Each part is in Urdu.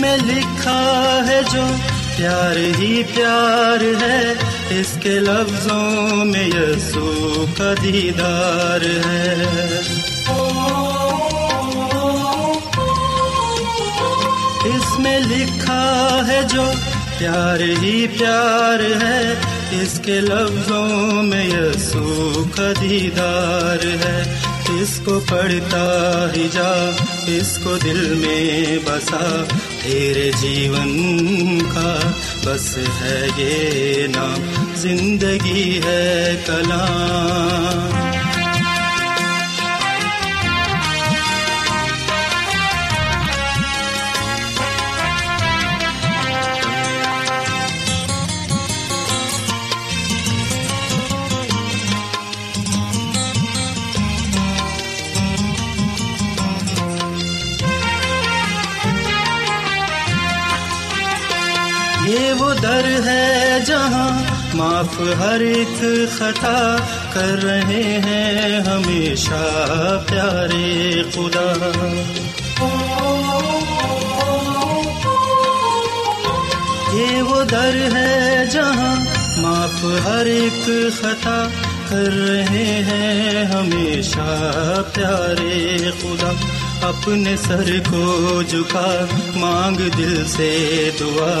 میں لکھا ہے جو پیار ہی پیار ہے، اس کے لفظوں میں یسو کا دیدار ہے۔ اس میں لکھا ہے جو پیار ہی پیار ہے، اس کے لفظوں میں یسو کا دیدار ہے۔ اس کو پڑھتا ہی جا، اس کو دل میں بسا، تیرے جیون کا بس ہے یہ نام، زندگی ہے کلام۔ معاف ہر ایک خطا کر رہے ہیں ہمیشہ پیارے خدا۔ یہ وہ در ہے جہاں معاف ہر ایک خطا کر رہے ہیں ہمیشہ پیارے خدا۔ اپنے سر کو جھکا، مانگ دل سے دعا۔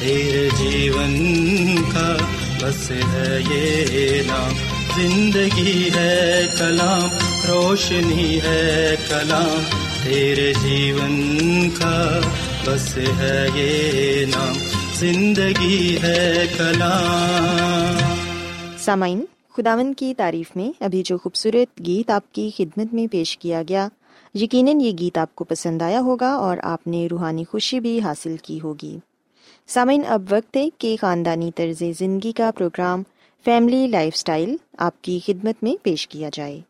تیرے جیون کا بس ہے یہ نام زندگی ہے کلام روشنی ہے کلام تیرے جیون کا بس ہے یہ نام زندگی ہے کلام سامعین خداون کی تعریف میں ابھی جو خوبصورت گیت آپ کی خدمت میں پیش کیا گیا یقیناً یہ گیت آپ کو پسند آیا ہوگا اور آپ نے روحانی خوشی بھی حاصل کی ہوگی سامعین، اب وقت ہے کہ خاندانی طرز زندگی کا پروگرام فیملی لائف سٹائل آپ کی خدمت میں پیش کیا جائے۔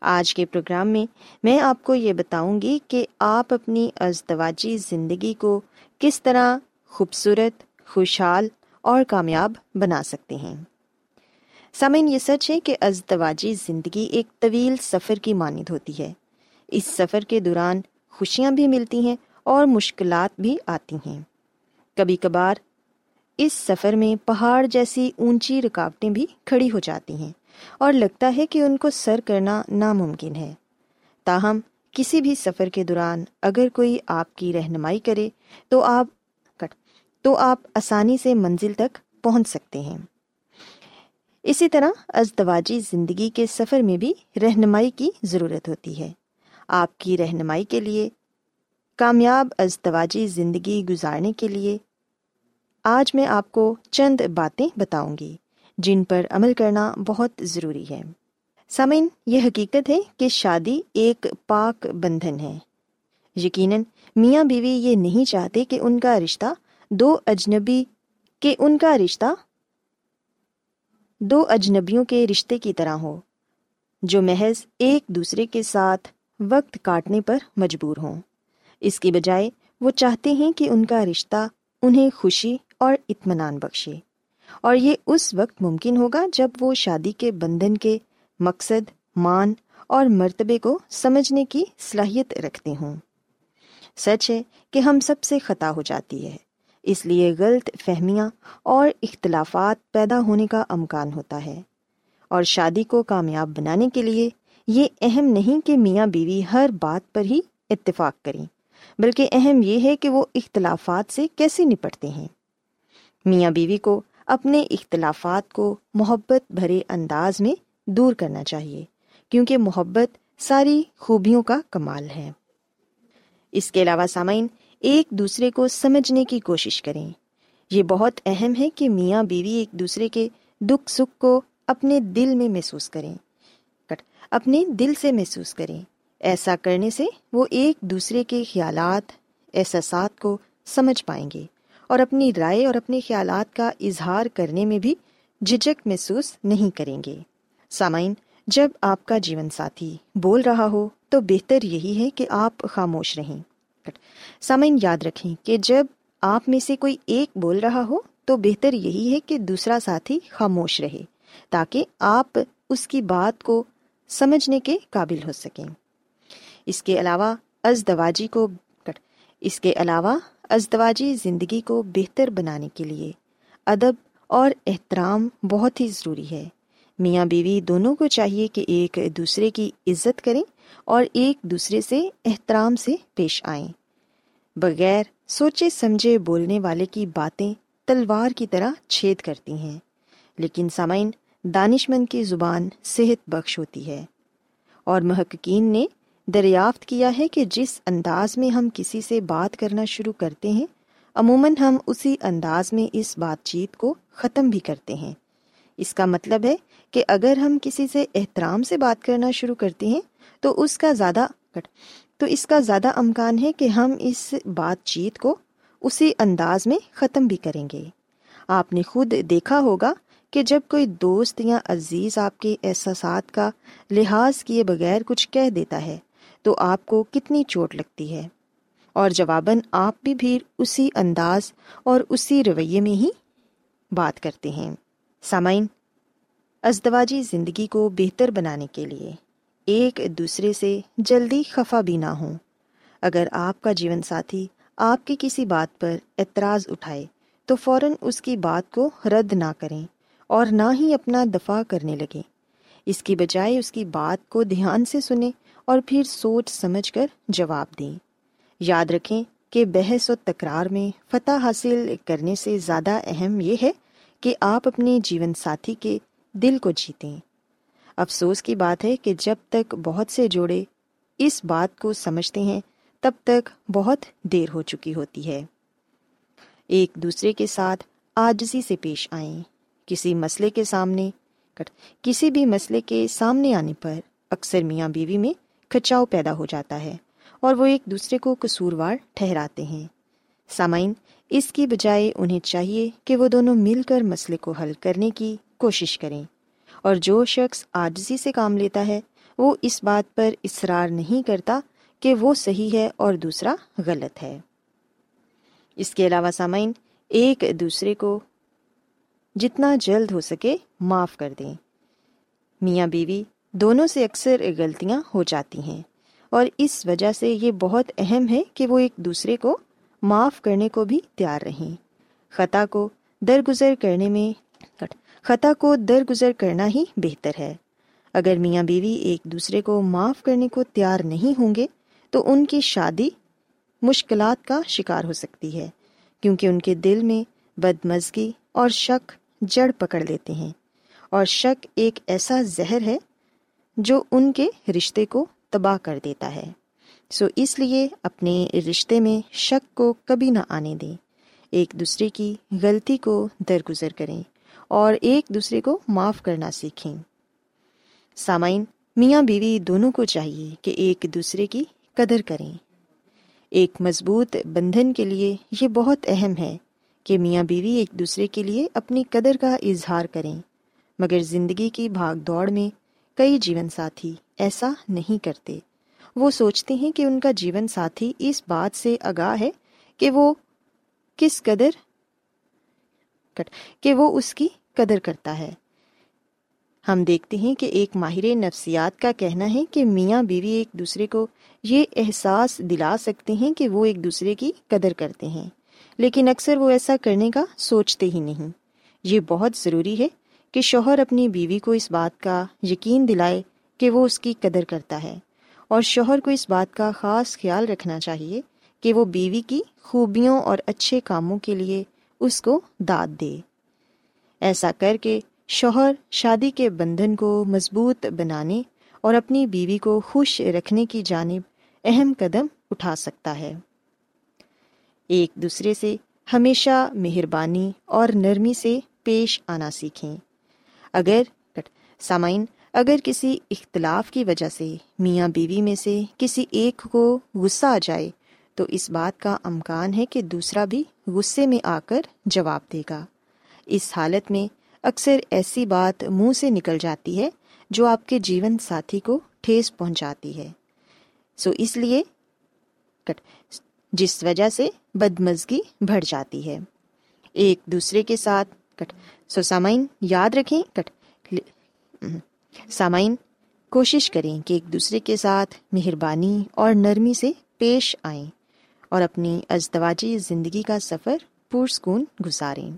آج کے پروگرام میں میں آپ کو یہ بتاؤں گی کہ آپ اپنی ازدواجی زندگی کو کس طرح خوبصورت، خوشحال اور کامیاب بنا سکتے ہیں۔ سامعین، یہ سچ ہے کہ ازدواجی زندگی ایک طویل سفر کی مانند ہوتی ہے۔ اس سفر کے دوران خوشیاں بھی ملتی ہیں اور مشکلات بھی آتی ہیں۔ کبھی کبھار اس سفر میں پہاڑ جیسی اونچی رکاوٹیں بھی کھڑی ہو جاتی ہیں اور لگتا ہے کہ ان کو سر کرنا ناممکن ہے۔ تاہم، کسی بھی سفر کے دوران اگر کوئی آپ کی رہنمائی کرے تو آپ تو آپ آسانی سے منزل تک پہنچ سکتے ہیں۔ اسی طرح ازدواجی زندگی کے سفر میں بھی رہنمائی کی ضرورت ہوتی ہے۔ آپ کی رہنمائی کے لیے کامیاب ازدواجی زندگی گزارنے کے لیے آج میں آپ کو چند باتیں بتاؤں گی جن پر عمل کرنا بہت ضروری ہے۔ سمن یہ حقیقت ہے کہ شادی ایک پاک بندھن ہے۔ یقیناً میاں بیوی یہ نہیں چاہتے کہ ان کا رشتہ دو اجنبی کہ ان کا رشتہ دو اجنبیوں کے رشتے کی طرح ہو، جو محض ایک دوسرے کے ساتھ وقت کاٹنے پر مجبور ہوں۔ اس کی بجائے وہ چاہتے ہیں کہ ان کا رشتہ انہیں خوشی اور اطمینان بخشے۔ اور یہ اس وقت ممکن ہوگا جب وہ شادی کے بندھن کے مقصد، مان اور مرتبے کو سمجھنے کی صلاحیت رکھتے ہوں۔ سچ ہے کہ ہم سب سے خطا ہو جاتی ہے۔ اس لیے غلط فہمیاں اور اختلافات پیدا ہونے کا امکان ہوتا ہے۔ اور شادی کو کامیاب بنانے کے لیے یہ اہم نہیں کہ میاں بیوی ہر بات پر ہی اتفاق کریں۔ بلکہ اہم یہ ہے کہ وہ اختلافات سے کیسے نپٹتے ہیں۔ میاں بیوی کو اپنے اختلافات کو محبت بھرے انداز میں دور کرنا چاہیے، کیونکہ محبت ساری خوبیوں کا کمال ہے۔ اس کے علاوہ سامعین، ایک دوسرے کو سمجھنے کی کوشش کریں۔ یہ بہت اہم ہے کہ میاں بیوی ایک دوسرے کے دکھ سکھ کو اپنے دل میں محسوس کریں۔ اپنے دل سے محسوس کریں۔ ایسا کرنے سے وہ ایک دوسرے کے خیالات، احساسات کو سمجھ پائیں گے اور اپنی رائے اور اپنے خیالات کا اظہار کرنے میں بھی جھجک محسوس نہیں کریں گے۔ سامعین، جب آپ کا جیون ساتھی بول رہا ہو تو بہتر یہی ہے کہ آپ خاموش رہیں۔ سامعین، یاد رکھیں کہ جب آپ میں سے کوئی ایک بول رہا ہو تو بہتر یہی ہے کہ دوسرا ساتھی خاموش رہے تاکہ آپ اس کی بات کو سمجھنے کے قابل ہو سکیں۔ اس کے علاوہ ازدواجی کو اس کے علاوہ ازدواجی زندگی کو بہتر بنانے کے لیے ادب اور احترام بہت ہی ضروری ہے۔ میاں بیوی دونوں کو چاہیے کہ ایک دوسرے کی عزت کریں اور ایک دوسرے سے احترام سے پیش آئیں۔ بغیر سوچے سمجھے بولنے والے کی باتیں تلوار کی طرح چھید کرتی ہیں، لیکن سامعین دانش مند کی زبان صحت بخش ہوتی ہے۔ اور محققین نے دریافت کیا ہے کہ جس انداز میں ہم کسی سے بات کرنا شروع کرتے ہیں، عموماً ہم اسی انداز میں اس بات چیت کو ختم بھی کرتے ہیں۔ اس کا مطلب ہے کہ اگر ہم کسی سے احترام سے بات کرنا شروع کرتے ہیں، تو اس کا زیادہ تو اس کا زیادہ امکان ہے کہ ہم اس بات چیت کو اسی انداز میں ختم بھی کریں گے۔ آپ نے خود دیکھا ہوگا کہ جب کوئی دوست یا عزیز آپ کے احساسات کا لحاظ کیے بغیر کچھ کہہ دیتا ہے تو آپ کو کتنی چوٹ لگتی ہے؟ اور جواباً آپ بھی بھی اسی انداز اور اسی رویے میں ہی بات کرتے ہیں۔ سامعین، ازدواجی زندگی کو بہتر بنانے کے لیے ایک دوسرے سے جلدی خفا بھی نہ ہوں۔ اگر آپ کا جیون ساتھی آپ کی کسی بات پر اعتراض اٹھائے تو فوراً اس کی بات کو رد نہ کریں اور نہ ہی اپنا دفاع کرنے لگیں۔ اس کی بجائے اس کی بات کو دھیان سے سنیں اور پھر سوچ سمجھ کر جواب دیں۔ یاد رکھیں کہ بحث و تکرار میں فتح حاصل کرنے سے زیادہ اہم یہ ہے کہ آپ اپنے جیون ساتھی کے دل کو جیتیں۔ افسوس کی بات ہے کہ جب تک بہت سے جوڑے اس بات کو سمجھتے ہیں، تب تک بہت دیر ہو چکی ہوتی ہے۔ ایک دوسرے کے ساتھ آجزی سے پیش آئیں۔ کسی مسئلے کے سامنے کسی بھی مسئلے کے سامنے آنے پر اکثر میاں بیوی میں کھچاؤ پیدا ہو جاتا ہے اور وہ ایک دوسرے کو قصوروار ٹھہراتے ہیں۔ سامعین، اس کی بجائے انہیں چاہیے کہ وہ دونوں مل کر مسئلے کو حل کرنے کی کوشش کریں۔ اور جو شخص آجزی سے کام لیتا ہے، وہ اس بات پر اصرار نہیں کرتا کہ وہ صحیح ہے اور دوسرا غلط ہے۔ اس کے علاوہ سامعین، ایک دوسرے کو جتنا جلد ہو سکے معاف کر دیں۔ میاں بیوی دونوں سے اکثر غلطیاں ہو جاتی ہیں۔ اور اس وجہ سے یہ بہت اہم ہے کہ وہ ایک دوسرے کو معاف کرنے کو بھی تیار رہیں۔ خطا کو درگزر کرنے میں خطا کو درگزر کرنا ہی بہتر ہے۔ اگر میاں بیوی ایک دوسرے کو معاف کرنے کو تیار نہیں ہوں گے، تو ان کی شادی مشکلات کا شکار ہو سکتی ہے، کیونکہ ان کے دل میں بدمزگی اور شک جڑ پکڑ لیتے ہیں۔ اور شک ایک ایسا زہر ہے جو ان کے رشتے کو تباہ کر دیتا ہے۔ سو اس لیے اپنے رشتے میں شک کو کبھی نہ آنے دیں۔ ایک دوسرے کی غلطی کو درگزر کریں اور ایک دوسرے کو معاف کرنا سیکھیں۔ سامعین، میاں بیوی دونوں کو چاہیے کہ ایک دوسرے کی قدر کریں۔ ایک مضبوط بندھن کے لیے یہ بہت اہم ہے کہ میاں بیوی ایک دوسرے کے لیے اپنی قدر کا اظہار کریں۔ مگر زندگی کی بھاگ دوڑ میں کئی جیون ساتھی ایسا نہیں کرتے۔ وہ سوچتے ہیں کہ ان کا جیون ساتھی اس بات سے آگاہ ہے کہ وہ کس قدر کہ وہ اس کی قدر کرتا ہے۔ ہم دیکھتے ہیں کہ ایک ماہر نفسیات کا کہنا ہے کہ میاں بیوی ایک دوسرے کو یہ احساس دلا سکتے ہیں کہ وہ ایک دوسرے کی قدر کرتے ہیں، لیکن اکثر وہ ایسا کرنے کا سوچتے ہی نہیں۔ یہ بہت ضروری ہے کہ شوہر اپنی بیوی کو اس بات کا یقین دلائے کہ وہ اس کی قدر کرتا ہے اور شوہر کو اس بات کا خاص خیال رکھنا چاہیے کہ وہ بیوی کی خوبیوں اور اچھے کاموں کے لیے اس کو داد دے۔ ایسا کر کے شوہر شادی کے بندھن کو مضبوط بنانے اور اپنی بیوی کو خوش رکھنے کی جانب اہم قدم اٹھا سکتا ہے۔ ایک دوسرے سے ہمیشہ مہربانی اور نرمی سے پیش آنا سیکھیں۔ اگر سامعین، اگر کسی اختلاف کی وجہ سے میاں بیوی میں سے کسی ایک کو غصہ آ جائے، تو اس بات کا امکان ہے کہ دوسرا بھی غصے میں آ کر جواب دے گا۔ اس حالت میں اکثر ایسی بات منہ سے نکل جاتی ہے جو آپ کے جیون ساتھی کو ٹھیس پہنچاتی ہے۔ سو اس لیے جس وجہ سے بدمزگی بڑھ جاتی ہے۔ ایک دوسرے کے ساتھ کٹ۔ سو سامعین یاد رکھیں کٹ سامعین کوشش کریں کہ ایک دوسرے کے ساتھ مہربانی اور نرمی سے پیش آئیں اور اپنی ازدواجی زندگی کا سفر پرسکون گزاریں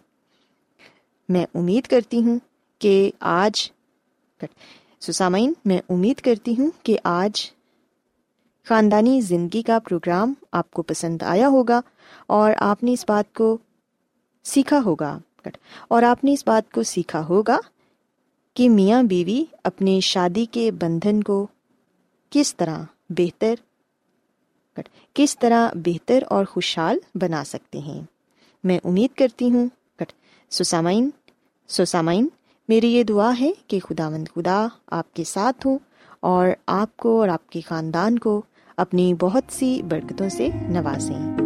میں امید کرتی ہوں کہ آج سسامین میں امید کرتی ہوں کہ آج خاندانی زندگی کا پروگرام آپ کو پسند آیا ہوگا اور آپ نے اس بات کو سیکھا ہوگا اور آپ نے اس بات کو سیکھا ہوگا کہ میاں بیوی اپنے شادی کے بندھن کو کس طرح بہتر کس طرح بہتر اور خوشحال بنا سکتے ہیں۔ میں امید کرتی ہوں سسامین سسامین میری یہ دعا ہے کہ خدا مند خدا آپ کے ساتھ ہوں اور آپ کو اور آپ کے خاندان کو اپنی بہت سی برکتوں سے نوازیں۔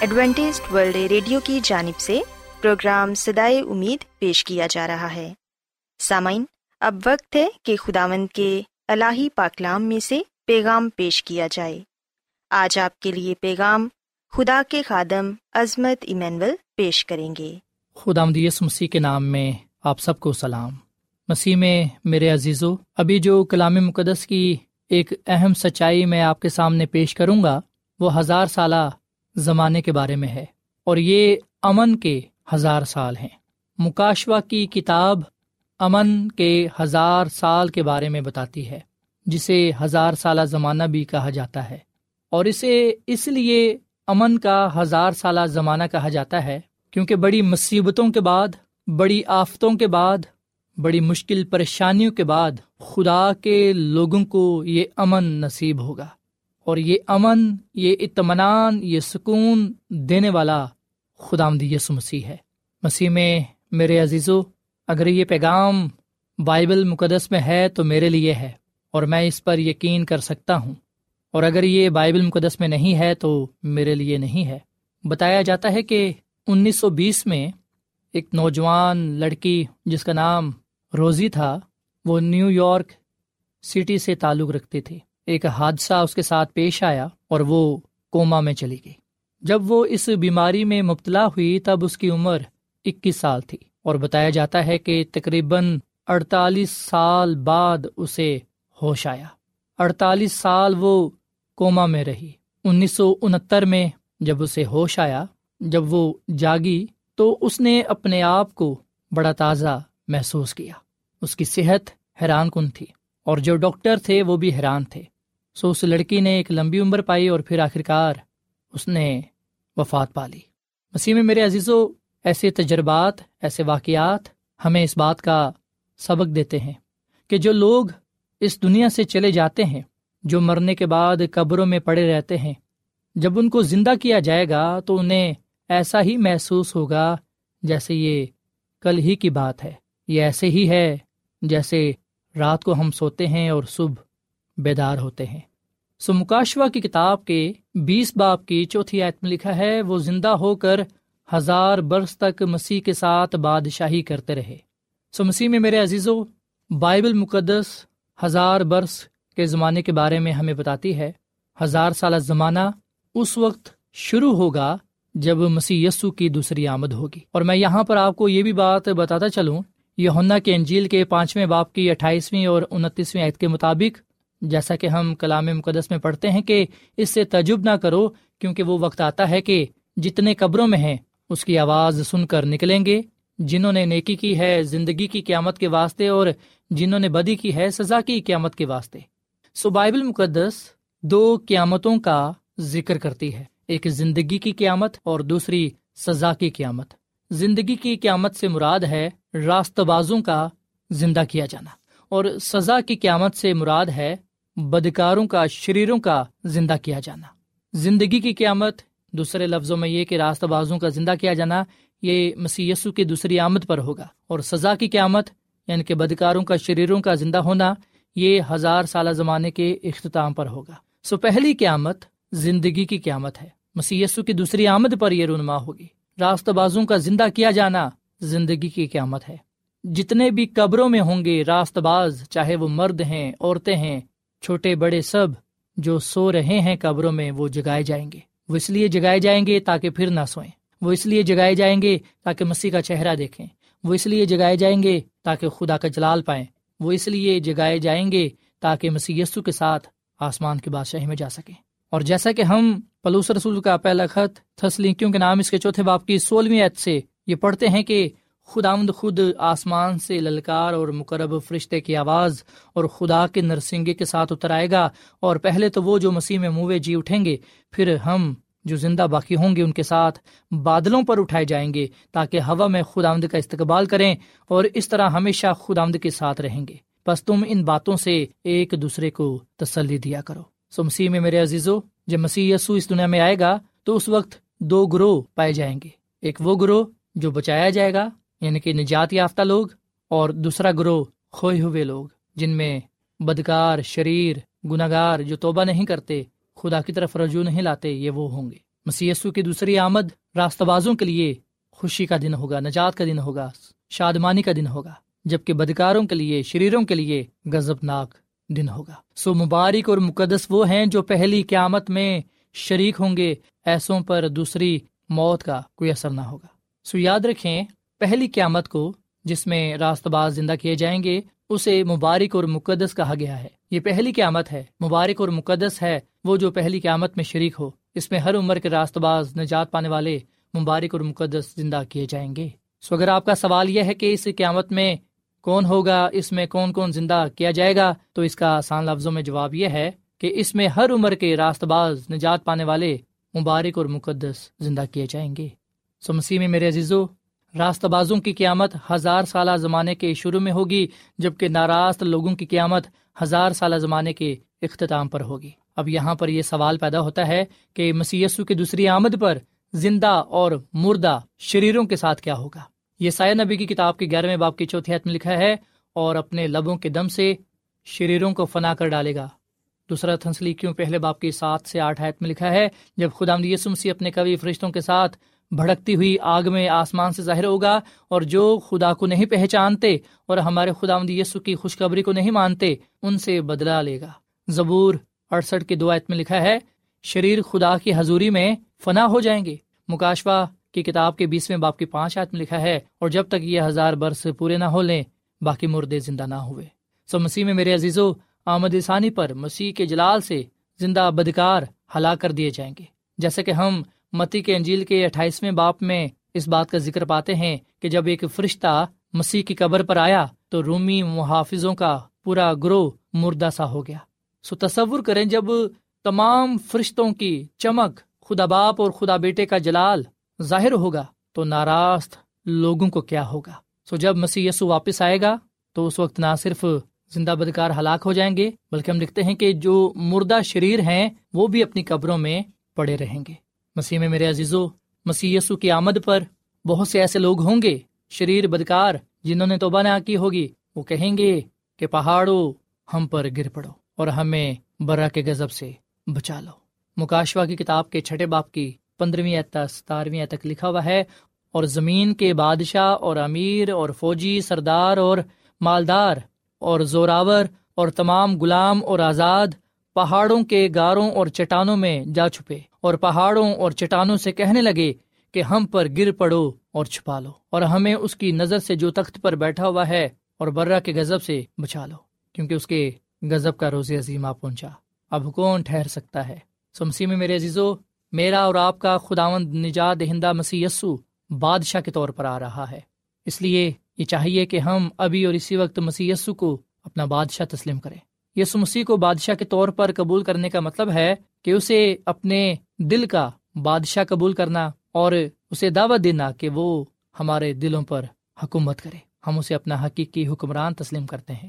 Adventist World Radio کی جانب سے پروگرام سدائے امید پیش کیا جا رہا ہے۔ سامعین، اب وقت ہے کہ خداوند کے الہی پاکلام میں سے پیغام پیش کیا جائے۔ آج آپ کے لیے پیغام خدا کے خادم عظمت ایمینول پیش کریں گے۔ خدا مدیس مسیح کے نام میں آپ سب کو سلام۔ مسیح میں میرے عزیزو، ابھی جو کلام مقدس کی ایک اہم سچائی میں آپ کے سامنے پیش کروں گا، وہ ہزار سالہ زمانے کے بارے میں ہے اور یہ امن کے ہزار سال ہیں۔ مکاشوا کی کتاب امن کے ہزار سال کے بارے میں بتاتی ہے، جسے ہزار سالہ زمانہ بھی کہا جاتا ہے۔ اور اسے اس لیے امن کا ہزار سالہ زمانہ کہا جاتا ہے کیونکہ بڑی مصیبتوں کے بعد، بڑی آفتوں کے بعد، بڑی مشکل پریشانیوں کے بعد خدا کے لوگوں کو یہ امن نصیب ہوگا۔ اور یہ امن، یہ اطمینان، یہ سکون دینے والا خدا یسو مسیح ہے۔ مسیح میں میرے عزیزو، اگر یہ پیغام بائبل مقدس میں ہے تو میرے لیے ہے اور میں اس پر یقین کر سکتا ہوں۔ اور اگر یہ بائبل مقدس میں نہیں ہے تو میرے لیے نہیں ہے۔ بتایا جاتا ہے کہ انیس سو بیس میں ایک نوجوان لڑکی جس کا نام روزی تھا، وہ نیو یارک سٹی سے تعلق رکھتی تھی۔ ایک حادثہ اس کے ساتھ پیش آیا اور وہ کوما میں چلی گئی۔ جب وہ اس بیماری میں مبتلا ہوئی تب اس کی عمر اکیس سال تھی اور بتایا جاتا ہے کہ تقریباً اڑتالیس سال بعد اسے ہوش آیا۔ اڑتالیس سال وہ کوما میں رہی۔ انیس سو انہتر میں جب اسے ہوش آیا، جب وہ جاگی تو اس نے اپنے آپ کو بڑا تازہ محسوس کیا۔ اس کی صحت حیران کن تھی اور جو ڈاکٹر تھے وہ بھی حیران تھے۔ سو اس لڑکی نے ایک لمبی عمر پائی اور پھر آخرکار اس نے وفات پالی مسیح میں میرے عزیزو، ایسے تجربات، ایسے واقعات ہمیں اس بات کا سبق دیتے ہیں کہ جو لوگ اس دنیا سے چلے جاتے ہیں، جو مرنے کے بعد قبروں میں پڑے رہتے ہیں، جب ان کو زندہ کیا جائے گا تو انہیں ایسا ہی محسوس ہوگا جیسے یہ کل ہی کی بات ہے۔ یہ ایسے ہی ہے جیسے رات کو ہم سوتے ہیں اور صبح بیدار ہوتے ہیں۔ سو مکاشوا کی کتاب کے بیس باپ کی چوتھی آیت میں لکھا ہے، وہ زندہ ہو کر ہزار برس تک مسیح کے ساتھ بادشاہی کرتے رہے۔ سو مسیح میں میرے عزیزو، بائبل مقدس ہزار برس کے زمانے کے بارے میں ہمیں بتاتی ہے۔ ہزار سالہ زمانہ، اس وقت شروع ہوگا جب مسیح یسو کی دوسری آمد ہوگی۔ اور میں یہاں پر آپ کو یہ بھی بات بتاتا چلوں یہ کے انجیل کے پانچویں باپ کی اٹھائیسویں اور انتیسویں عید کے مطابق جیسا کہ ہم کلام مقدس میں پڑھتے ہیں کہ اس سے تجب نہ کرو کیونکہ وہ وقت آتا ہے کہ جتنے قبروں میں ہیں، اس کی آواز سن کر نکلیں گے۔ جنہوں نے نیکی کی ہے زندگی کی قیامت کے واسطے اور جنہوں نے بدی کی ہے سزا کی قیامت کے واسطے۔ سو بائبل مقدس دو قیامتوں کا ذکر کرتی ہے۔ ایک زندگی کی قیامت اور دوسری سزا کی قیامت۔ زندگی کی قیامت سے مراد ہے راست بازوں کا زندہ کیا جانا۔ اور سزا کی قیامت سے مراد ہے بدکاروں کا، شریروں کا زندہ کیا جانا۔ زندگی کی قیامت، دوسرے لفظوں میں یہ کہ راست بازوں کا زندہ کیا جانا، یہ مسی کی دوسری آمد پر ہوگا۔ اور سزا کی قیامت یعنی کہ بدکاروں کا، شریروں کا زندہ ہونا، یہ ہزار سالہ زمانے کے اختتام پر ہوگا۔ سو پہلی قیامت زندگی کی قیامت ہے۔ مسی کی دوسری آمد پر یہ رونما ہوگی۔ راست بازوں کا زندہ کیا جانا زندگی کی قیامت ہے۔ جتنے بھی قبروں میں ہوں گے راست باز چاہے وہ مرد ہیں، عورتیں ہیں چھوٹے بڑے سب جو سو رہے ہیں قبروں میں وہ جگائے جائیں گے۔ وہ اس لیے جگائے جائیں گے تاکہ پھر نہ سوئیں۔ وہ اس لیے جگائے جائیں گے تاکہ مسیح کا چہرہ دیکھیں۔ وہ اس لیے جگائے جائیں گے تاکہ خدا کا جلال پائیں۔ وہ اس لیے جگائے جائیں گے تاکہ مسی کے ساتھ آسمان کی بادشاہی میں جا سکیں۔ اور جیسا کہ ہم پلوس رسول کا پہلا خط تھسلینکیوں کے نام اس کے چوتھے باپ کی سولہویں عید سے یہ پڑھتے ہیں کہ خدا خود آسمان سے للکار اور مقرب فرشتے کی آواز اور خدا کے نرسنگے کے ساتھ اتر آئے گا اور پہلے تو وہ جو مسیح میں منہ جی اٹھیں گے، پھر ہم جو زندہ باقی ہوں گے ان کے ساتھ بادلوں پر اٹھائے جائیں گے تاکہ ہوا میں خدا آمد کا استقبال کریں اور اس طرح ہمیشہ خدا آمد کے ساتھ رہیں گے۔ بس تم ان باتوں سے ایک دوسرے کو تسلی دیا کرو۔ سو مسیح میں میرے عزیزو، جب مسیح یسو اس دنیا میں آئے گا تو اس وقت دو گروہ پائے جائیں گے۔ ایک وہ گروہ جو بچایا جائے گا یعنی کہ نجات یافتہ لوگ اور دوسرا گروہ کھوئے ہوئے لوگ، جن میں بدکار، شریر گناگار جو توبہ نہیں کرتے، خدا کی طرف رجوع نہیں لاتے، یہ وہ ہوں گے۔ مسی کی دوسری آمد راست بازوں کے لیے خوشی کا دن ہوگا، نجات کا دن ہوگا، شادمانی کا دن ہوگا، جبکہ بدکاروں کے لیے، شریروں کے لیے گزب ناک دن ہوگا۔ سو مبارک اور مقدس وہ ہیں جو پہلی قیامت میں شریک ہوں گے، ایسوں پر دوسری موت کا کوئی اثر نہ ہوگا۔ سو یاد رکھیں پہلی قیامت کو جس میں راست باز زندہ کیے جائیں گے، اسے مبارک اور مقدس کہا گیا ہے۔ یہ پہلی قیامت ہے۔ مبارک اور مقدس ہے وہ جو پہلی قیامت میں شریک ہو۔ اس میں ہر عمر کے راست باز نجات پانے والے مبارک اور مقدس زندہ کیے جائیں گے۔ سو اگر آپ کا سوال یہ ہے کہ اس قیامت میں کون ہوگا، اس میں کون کون زندہ کیا جائے گا، تو اس کا آسان لفظوں میں جواب یہ ہے کہ اس میں ہر عمر کے راست باز نجات پانے والے مبارک اور مقدس زندہ کیے جائیں گے۔ سو مسیح میں میرے عزیزو راست بازوں کی قیامت ہزار سالہ زمانے کے شروع میں ہوگی، جبکہ ناراست لوگوں کی قیامت ہزار سالہ زمانے کے اختتام پر ہوگی۔ اب یہاں پر یہ سوال پیدا ہوتا ہے کہ مسی کی دوسری آمد پر زندہ اور مردہ شریروں کے ساتھ کیا ہوگا؟ یہ سایہ نبی کی کتاب کے گیارہویں باپ کی چوتھی حت میں لکھا ہے، اور اپنے لبوں کے دم سے شریروں کو فنا کر ڈالے گا۔ دوسرا تھنسلی کیوں پہلے باپ کی سات سے آٹھ حت میں لکھا ہے، جب خدا مسیح اپنے کبھی فرشتوں کے ساتھ بھڑکتی ہوئی آگ میں آسمان سے ظاہر ہوگا اور جو خدا کو نہیں پہچانتے اور ہمارے خدا یسو کی خوشخبری کو نہیں مانتے، ان سے بدلا لے گا۔ زبور اڑسٹھ کے دعایت میں لکھا ہے، شریر خدا کی حضوری میں فنا ہو جائیں گے۔ مکاشوا کی کتاب کے بیسویں باپ کی پانچ آیت میں لکھا ہے، اور جب تک یہ ہزار برس پورے نہ ہو لیں، باقی مردے زندہ نہ ہوئے۔ سو مسیح میں میرے عزیزو، آمد ثانی پر مسیح کے جلال سے زندہ بدکار ہلاک کر دیے جائیں گے۔ جیسے کہ ہم متی کے انجیل کے اٹھائیسویں باپ میں اس بات کا ذکر پاتے ہیں کہ جب ایک فرشتہ مسیح کی قبر پر آیا تو رومی محافظوں کا پورا گروہ مردہ سا ہو گیا۔ سو تصور کریں جب تمام فرشتوں کی چمک خدا باپ اور خدا بیٹے کا جلال ظاہر ہوگا تو ناراست لوگوں کو کیا ہوگا؟ سو جب مسیح یسو واپس آئے گا تو اس وقت نہ صرف زندہ بدکار ہلاک ہو جائیں گے بلکہ ہم لکھتے ہیں کہ جو مردہ شریر ہیں وہ بھی اپنی قبروں میں پڑے رہیں گے۔ مسیح میں میرے عزیزو، مسیح یسو کی آمد پر بہت سے ایسے لوگ ہوں گے، شریر بدکار، جنہوں نے توبہ نہ کی ہوگی، وہ کہیں گے کہ پہاڑوں ہم پر گر پڑو اور ہمیں برا کے گزب سے بچا لو۔ مکاشوا کی کتاب کے چھٹے باپ کی پندرہویں ستارویں تک لکھا ہوا ہے، اور زمین کے بادشاہ اور امیر اور فوجی سردار اور مالدار اور زوراور اور تمام غلام اور آزاد پہاڑوں کے گاروں اور چٹانوں میں جا چھپے اور پہاڑوں اور چٹانوں سے کہنے لگے کہ ہم پر گر پڑو اور چھپا لو اور ہمیں اس کی نظر سے جو تخت پر بیٹھا ہوا ہے اور برا کے غزب سے بچا لو، کیونکہ اس کے غزب کا روز عظیم آ پہنچا۔ اب کون ٹھہر سکتا ہے؟ سمسی میں میرے عزیزو، میرا اور آپ کا خداوند نجات دہندہ مسی یسو بادشاہ کے طور پر آ رہا ہے۔ اس لیے یہ چاہیے کہ ہم ابھی اور اسی وقت مسی یسو کو اپنا بادشاہ تسلیم کریں۔ یسو مسیح کو بادشاہ کے طور پر قبول کرنے کا مطلب ہے کہ اسے اپنے دل کا بادشاہ قبول کرنا اور اسے دعوت دینا کہ وہ ہمارے دلوں پر حکومت کرے۔ ہم اسے اپنا حقیقی حکمران تسلیم کرتے ہیں۔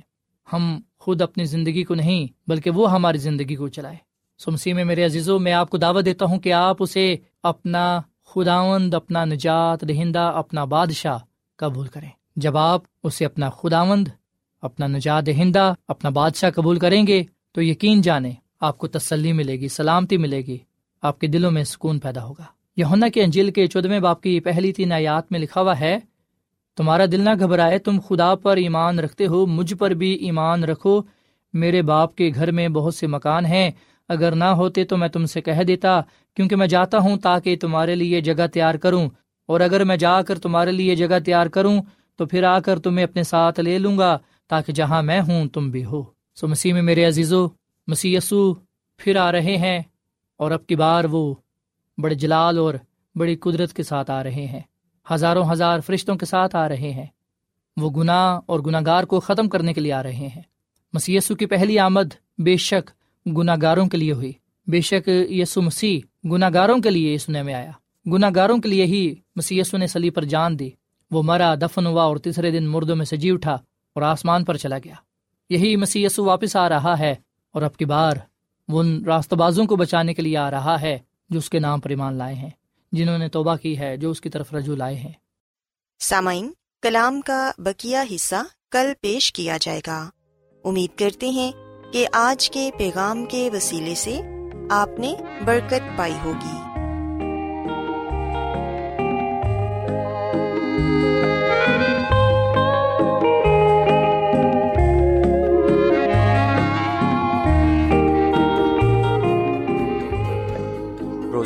ہم خود اپنی زندگی کو نہیں، بلکہ وہ ہماری زندگی کو چلائے۔ سمسی میں میرے عزیزوں، میں آپ کو دعوت دیتا ہوں کہ آپ اسے اپنا خداوند، اپنا نجات دہندہ، اپنا بادشاہ قبول کریں۔ جب آپ اسے اپنا خداوند اپنا نجات دہندہ، اپنا بادشاہ قبول کریں گے تو یقین جانے، آپ کو تسلی ملے گی، سلامتی ملے گی، آپ کے دلوں میں سکون پیدا ہوگا۔ یہ کے انجیل کے چودہ باپ کی پہلی تین آیات میں لکھا ہوا ہے، تمہارا دل نہ گھبرائے، تم خدا پر ایمان رکھتے ہو، مجھ پر بھی ایمان رکھو۔ میرے باپ کے گھر میں بہت سے مکان ہیں، اگر نہ ہوتے تو میں تم سے کہہ دیتا، کیونکہ میں جاتا ہوں تاکہ تمہارے لیے جگہ تیار کروں۔ اور اگر میں جا کر تمہارے لیے جگہ تیار کروں، تو پھر آ کر تمہیں اپنے ساتھ لے لوں گا۔ تاکہ جہاں میں ہوں تم بھی ہو۔ سو مسیح میں میرے عزیزو، مسیح یسو پھر آ رہے ہیں اور اب کی بار وہ بڑے جلال اور بڑی قدرت کے ساتھ آ رہے ہیں۔ ہزاروں ہزار فرشتوں کے ساتھ آ رہے ہیں۔ وہ گناہ اور گناہ گار کو ختم کرنے کے لیے آ رہے ہیں۔ مسی کی پہلی آمد بے شک گناہ گاروں کے لیے ہوئی۔ بے شک یسو مسیح گناہ گاروں کے لیے سنے میں آیا۔ گناہ گاروں کے لیے ہی مسی نے سلی پر جان دی۔ وہ مرا، دفن ہوا اور تیسرے دن مردوں میں سے جی اٹھا۔ اور آسمان پر چلا گیا۔ یہی مسی یسو واپس آ رہا ہے اور اب کی بار وہ ان راست بازوں کو بچانے کے لیے آ رہا ہے جو اس کے نام پر ایمان لائے ہیں، جنہوں نے توبہ کی ہے، جو اس کی طرف رجوع لائے ہیں۔ سامعین، کلام کا بکیا حصہ کل پیش کیا جائے گا۔ امید کرتے ہیں کہ آج کے پیغام کے وسیلے سے آپ نے برکت پائی ہوگی۔